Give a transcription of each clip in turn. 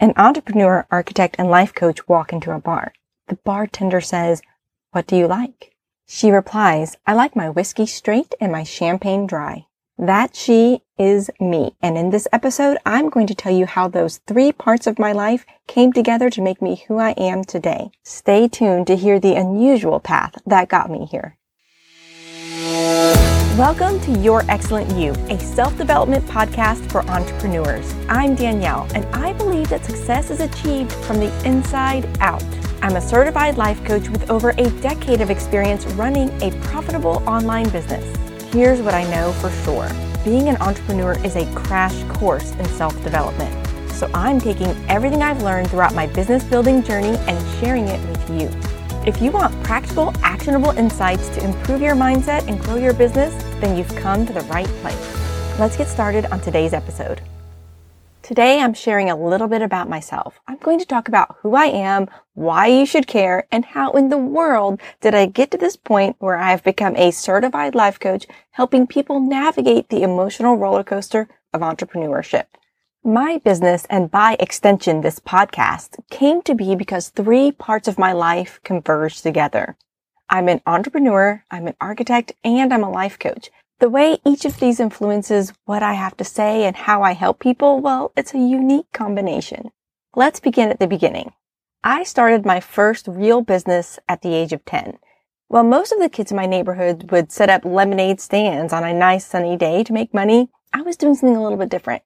An entrepreneur, architect, and life coach walk into a bar. The bartender says, What do you like? She replies, I like my whiskey straight and my champagne dry. That she is me. And in this episode, I'm going to tell you how those three parts of my life came together to make me who I am today. Stay tuned to hear the unusual path that got me here. Welcome to Your Excellent You, a self development podcast for entrepreneurs. I'm Danielle, and I believe that success is achieved from the inside out. I'm a certified life coach with over a decade of experience running a profitable online business. Here's what I know for sure being an entrepreneur is a crash course in self development. So I'm taking everything I've learned throughout my business building journey and sharing it with you. If you want practical, actionable insights to improve your mindset and grow your business, then you've come to the right place. Let's get started on today's episode. Today, I'm sharing a little bit about myself. I'm going to talk about who I am, why you should care, and how in the world did I get to this point where I've become a certified life coach helping people navigate the emotional roller coaster of entrepreneurship. My business and by extension, this podcast came to be because three parts of my life converged together. I'm an entrepreneur, I'm an architect, and I'm a life coach. The way each of these influences what I have to say and how I help people, well, it's a unique combination. Let's begin at the beginning. I started my first real business at the age of 10. While most of the kids in my neighborhood would set up lemonade stands on a nice sunny day to make money, I was doing something a little bit different.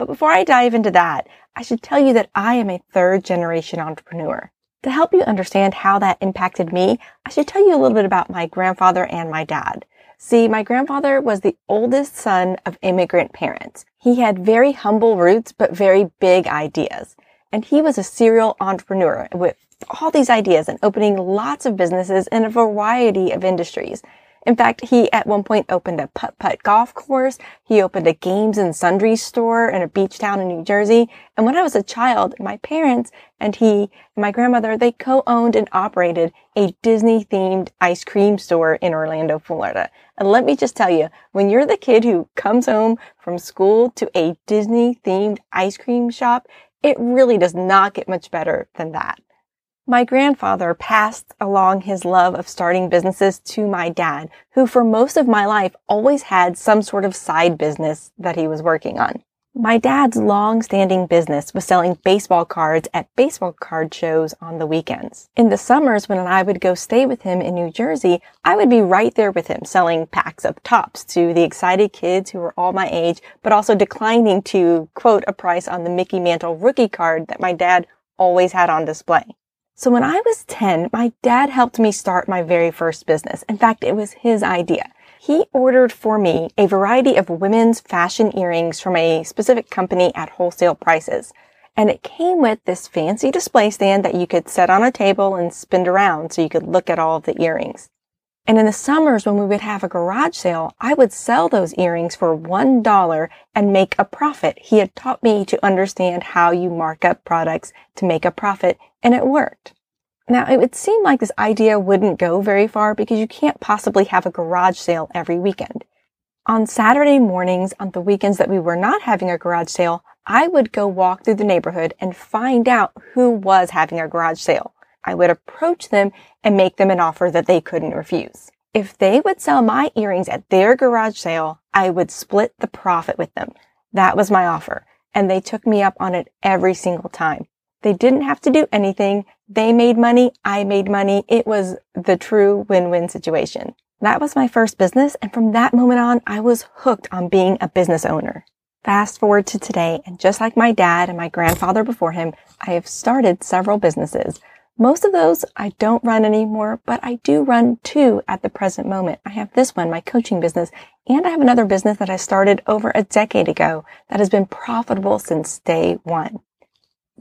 But before I dive into that, I should tell you that I am a third generation entrepreneur. To help you understand how that impacted me, I should tell you a little bit about my grandfather and my dad. See, my grandfather was the oldest son of immigrant parents. He had very humble roots, but very big ideas. And he was a serial entrepreneur with all these ideas and opening lots of businesses in a variety of industries. In fact, he at one point opened a putt-putt golf course. He opened a games and sundries store in a beach town in New Jersey. And when I was a child, my parents and he and my grandmother, they co-owned and operated a Disney themed ice cream store in Orlando, Florida. And let me just tell you, when you're the kid who comes home from school to a Disney themed ice cream shop, it really does not get much better than that. My grandfather passed along his love of starting businesses to my dad, who for most of my life always had some sort of side business that he was working on. My dad's long-standing business was selling baseball cards at baseball card shows on the weekends. In the summers when I would go stay with him in New Jersey, I would be right there with him selling packs of Topps to the excited kids who were all my age, but also declining to quote a price on the Mickey Mantle rookie card that my dad always had on display. So when I was 10, my dad helped me start my very first business. In fact, it was his idea. He ordered for me a variety of women's fashion earrings from a specific company at wholesale prices. And it came with this fancy display stand that you could set on a table and spin around so you could look at all of the earrings. And in the summers when we would have a garage sale, I would sell those earrings for $1 and make a profit. He had taught me to understand how you mark up products to make a profit and it worked. Now, it would seem like this idea wouldn't go very far because you can't possibly have a garage sale every weekend. On Saturday mornings, on the weekends that we were not having a garage sale, I would go walk through the neighborhood and find out who was having a garage sale. I would approach them and make them an offer that they couldn't refuse. If they would sell my earrings at their garage sale, I would split the profit with them. That was my offer. And they took me up on it every single time. They didn't have to do anything. They made money. I made money. It was the true win-win situation. That was my first business. And from that moment on, I was hooked on being a business owner. Fast forward to today. And just like my dad and my grandfather before him, I have started several businesses. Most of those I don't run anymore, but I do run two at the present moment. I have this one, my coaching business, and I have another business that I started over a decade ago that has been profitable since day one.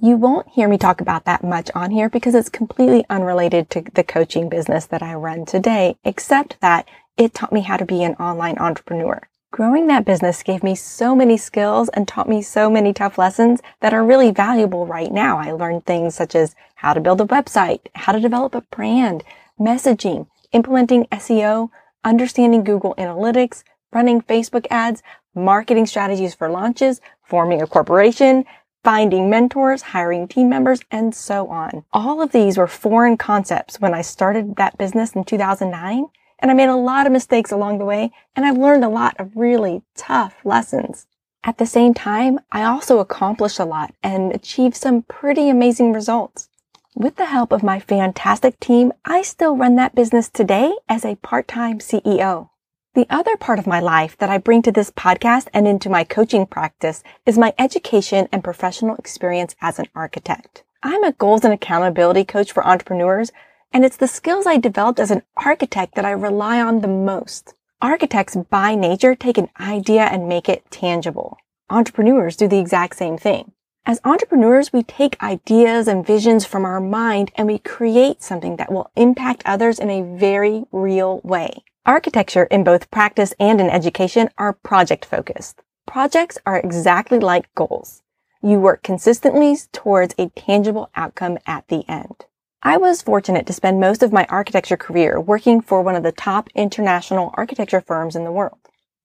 You won't hear me talk about that much on here because it's completely unrelated to the coaching business that I run today, except that it taught me how to be an online entrepreneur. Growing that business gave me so many skills and taught me so many tough lessons that are really valuable right now. I learned things such as how to build a website, how to develop a brand, messaging, implementing SEO, understanding Google Analytics, running Facebook ads, marketing strategies for launches, forming a corporation, finding mentors, hiring team members, and so on. All of these were foreign concepts when I started that business in 2009, and I made a lot of mistakes along the way, and I've learned a lot of really tough lessons. At the same time, I also accomplished a lot and achieved some pretty amazing results. With the help of my fantastic team, I still run that business today as a part-time CEO. The other part of my life that I bring to this podcast and into my coaching practice is my education and professional experience as an architect. I'm a goals and accountability coach for entrepreneurs, and it's the skills I developed as an architect that I rely on the most. Architects by nature take an idea and make it tangible. Entrepreneurs do the exact same thing. As entrepreneurs, we take ideas and visions from our mind and we create something that will impact others in a very real way. Architecture in both practice and in education are project focused. Projects are exactly like goals. You work consistently towards a tangible outcome at the end. I was fortunate to spend most of my architecture career working for one of the top international architecture firms in the world.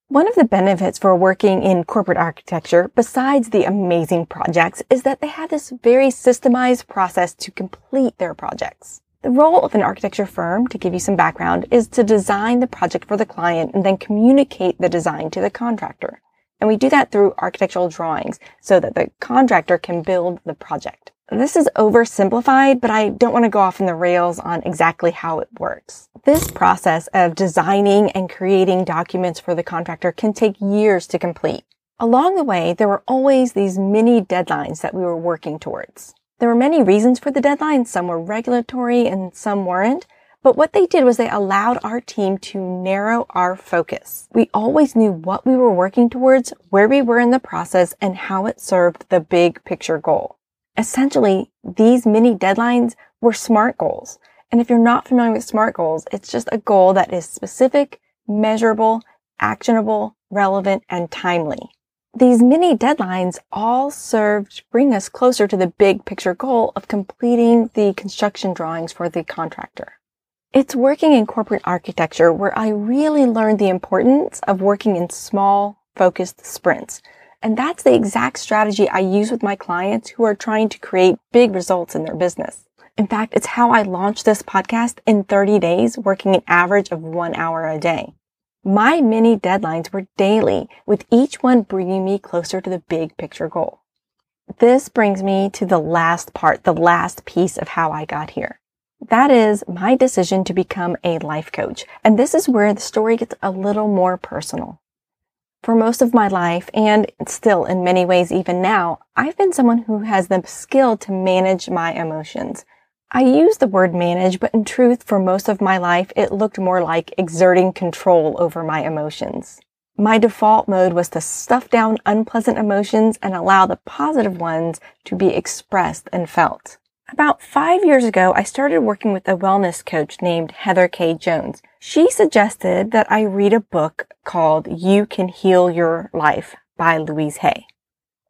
One of the benefits for working in corporate architecture, besides the amazing projects, is that they have this very systemized process to complete their projects. The role of an architecture firm, to give you some background, is to design the project for the client and then communicate the design to the contractor. And we do that through architectural drawings so that the contractor can build the project. This is oversimplified, but I don't want to go off in the rails on exactly how it works. This process of designing and creating documents for the contractor can take years to complete. Along the way, there were always these mini deadlines that we were working towards. There were many reasons for the deadline. Some were regulatory and some weren't. But what they did was they allowed our team to narrow our focus. We always knew what we were working towards, where we were in the process, and how it served the big picture goal. Essentially, these mini deadlines were SMART goals. And if you're not familiar with SMART goals, it's just a goal that is specific, measurable, actionable, relevant, and timely. These mini deadlines all served to bring us closer to the big picture goal of completing the construction drawings for the contractor. It's working in corporate architecture where I really learned the importance of working in small, focused sprints. And that's the exact strategy I use with my clients who are trying to create big results in their business. In fact, it's how I launched this podcast in 30 days, working an average of one hour a day. My mini deadlines were daily, with each one bringing me closer to the big picture goal. This brings me to the last part, the last piece of how I got here. That is my decision to become a life coach. And this is where the story gets a little more personal. For most of my life, and still in many ways even now, I've been someone who has the skill to manage my emotions. I use the word manage, but in truth, for most of my life, it looked more like exerting control over my emotions. My default mode was to stuff down unpleasant emotions and allow the positive ones to be expressed and felt. About five years ago, I started working with a wellness coach named Heather K. Jones. She suggested that I read a book called You Can Heal Your Life by Louise Hay.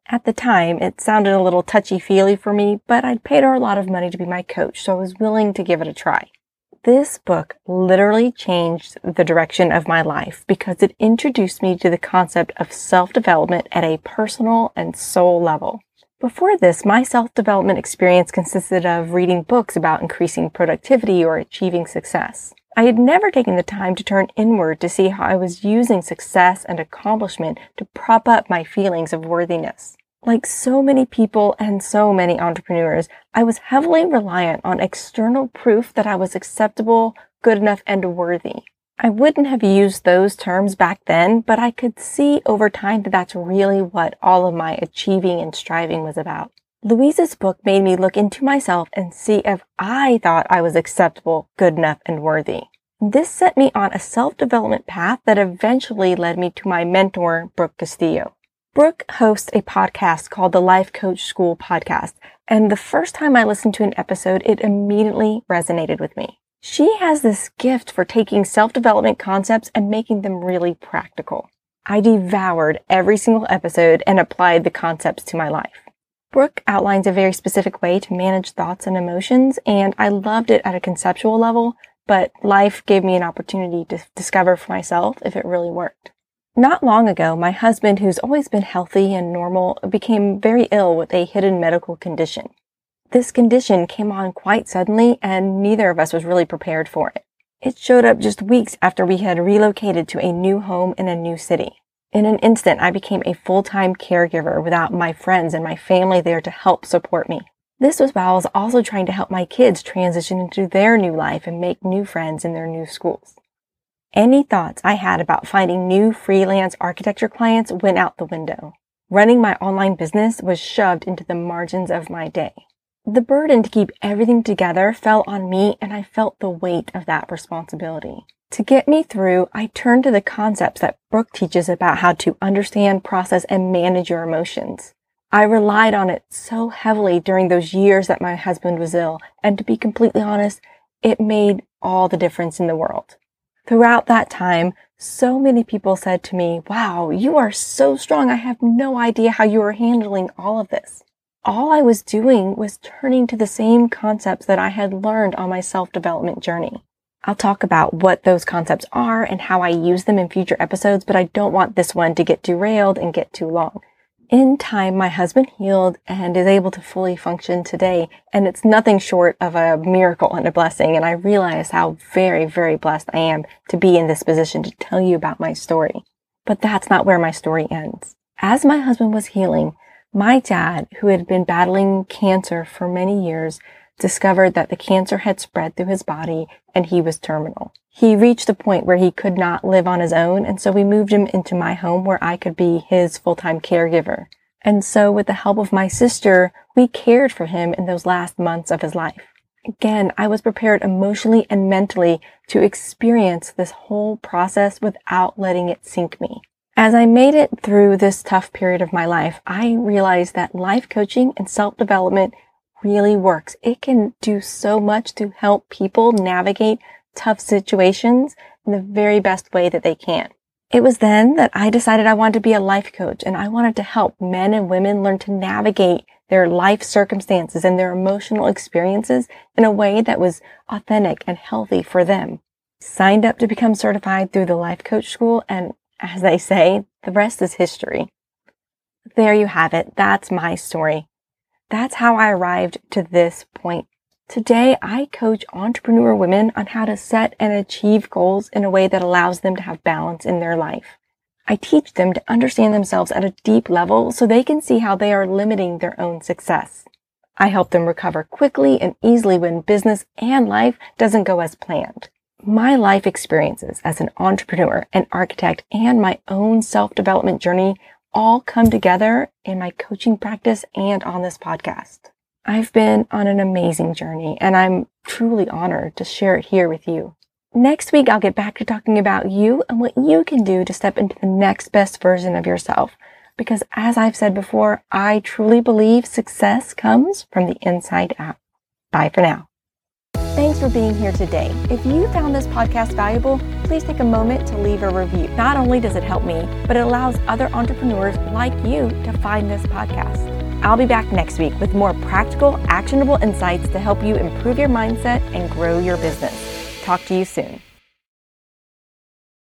At the time, it sounded a little touchy-feely for me, but I'd paid her a lot of money to be my coach, so I was willing to give it a try. This book literally changed the direction of my life because it introduced me to the concept of self-development at a personal and soul level. Before this, my self-development experience consisted of reading books about increasing productivity or achieving success. I had never taken the time to turn inward to see how I was using success and accomplishment to prop up my feelings of worthiness. Like so many people and so many entrepreneurs, I was heavily reliant on external proof that I was acceptable, good enough, and worthy. I wouldn't have used those terms back then, but I could see over time that that's really what all of my achieving and striving was about. Louise's book made me look into myself and see if I thought I was acceptable, good enough, and worthy. This set me on a self-development path that eventually led me to my mentor, Brooke Castillo. Brooke hosts a podcast called the Life Coach School Podcast, and the first time I listened to an episode, it immediately resonated with me. She has this gift for taking self-development concepts and making them really practical. I devoured every single episode and applied the concepts to my life. Brooke outlines a very specific way to manage thoughts and emotions, and I loved it at a conceptual level, but life gave me an opportunity to discover for myself if it really worked. Not long ago, my husband, who's always been healthy and normal, became very ill with a hidden medical condition. This condition came on quite suddenly and neither of us was really prepared for it. It showed up just weeks after we had relocated to a new home in a new city. In an instant, I became a full-time caregiver without my friends and my family there to help support me. This was while I was also trying to help my kids transition into their new life and make new friends in their new schools. Any thoughts I had about finding new freelance architecture clients went out the window. Running my online business was shoved into the margins of my day. The burden to keep everything together fell on me and I felt the weight of that responsibility. To get me through, I turned to the concepts that Brooke teaches about how to understand, process, and manage your emotions. I relied on it so heavily during those years that my husband was ill, and to be completely honest, it made all the difference in the world. Throughout that time, so many people said to me, wow, you are so strong. I have no idea how you are handling all of this. All I was doing was turning to the same concepts that I had learned on my self-development journey. I'll talk about what those concepts are and how I use them in future episodes, but I don't want this one to get derailed and get too long. In time, my husband healed and is able to fully function today. And it's nothing short of a miracle and a blessing. And I realize how very, very blessed I am to be in this position to tell you about my story. But that's not where my story ends. As my husband was healing, my dad, who had been battling cancer for many years, discovered that the cancer had spread through his body and he was terminal. He reached a point where he could not live on his own, and so we moved him into my home where I could be his full-time caregiver. And so with the help of my sister, we cared for him in those last months of his life. Again, I was prepared emotionally and mentally to experience this whole process without letting it sink me. As I made it through this tough period of my life, I realized that life coaching and self-development really works. It can do so much to help people navigate tough situations in the very best way that they can. It was then that I decided I wanted to be a life coach and I wanted to help men and women learn to navigate their life circumstances and their emotional experiences in a way that was authentic and healthy for them. Signed up to become certified through the life coach school and as they say, the rest is history. There you have it. That's my story. That's how I arrived to this point. Today, I coach entrepreneur women on how to set and achieve goals in a way that allows them to have balance in their life. I teach them to understand themselves at a deep level so they can see how they are limiting their own success. I help them recover quickly and easily when business and life doesn't go as planned. My life experiences as an entrepreneur, an architect, and my own self-development journey all come together in my coaching practice and on this podcast. I've been on an amazing journey and I'm truly honored to share it here with you. Next week, I'll get back to talking about you and what you can do to step into the next best version of yourself. Because as I've said before, I truly believe success comes from the inside out. Bye for now. Thanks for being here today. If you found this podcast valuable, please take a moment to leave a review. Not only does it help me, but it allows other entrepreneurs like you to find this podcast. I'll be back next week with more practical, actionable insights to help you improve your mindset and grow your business. Talk to you soon.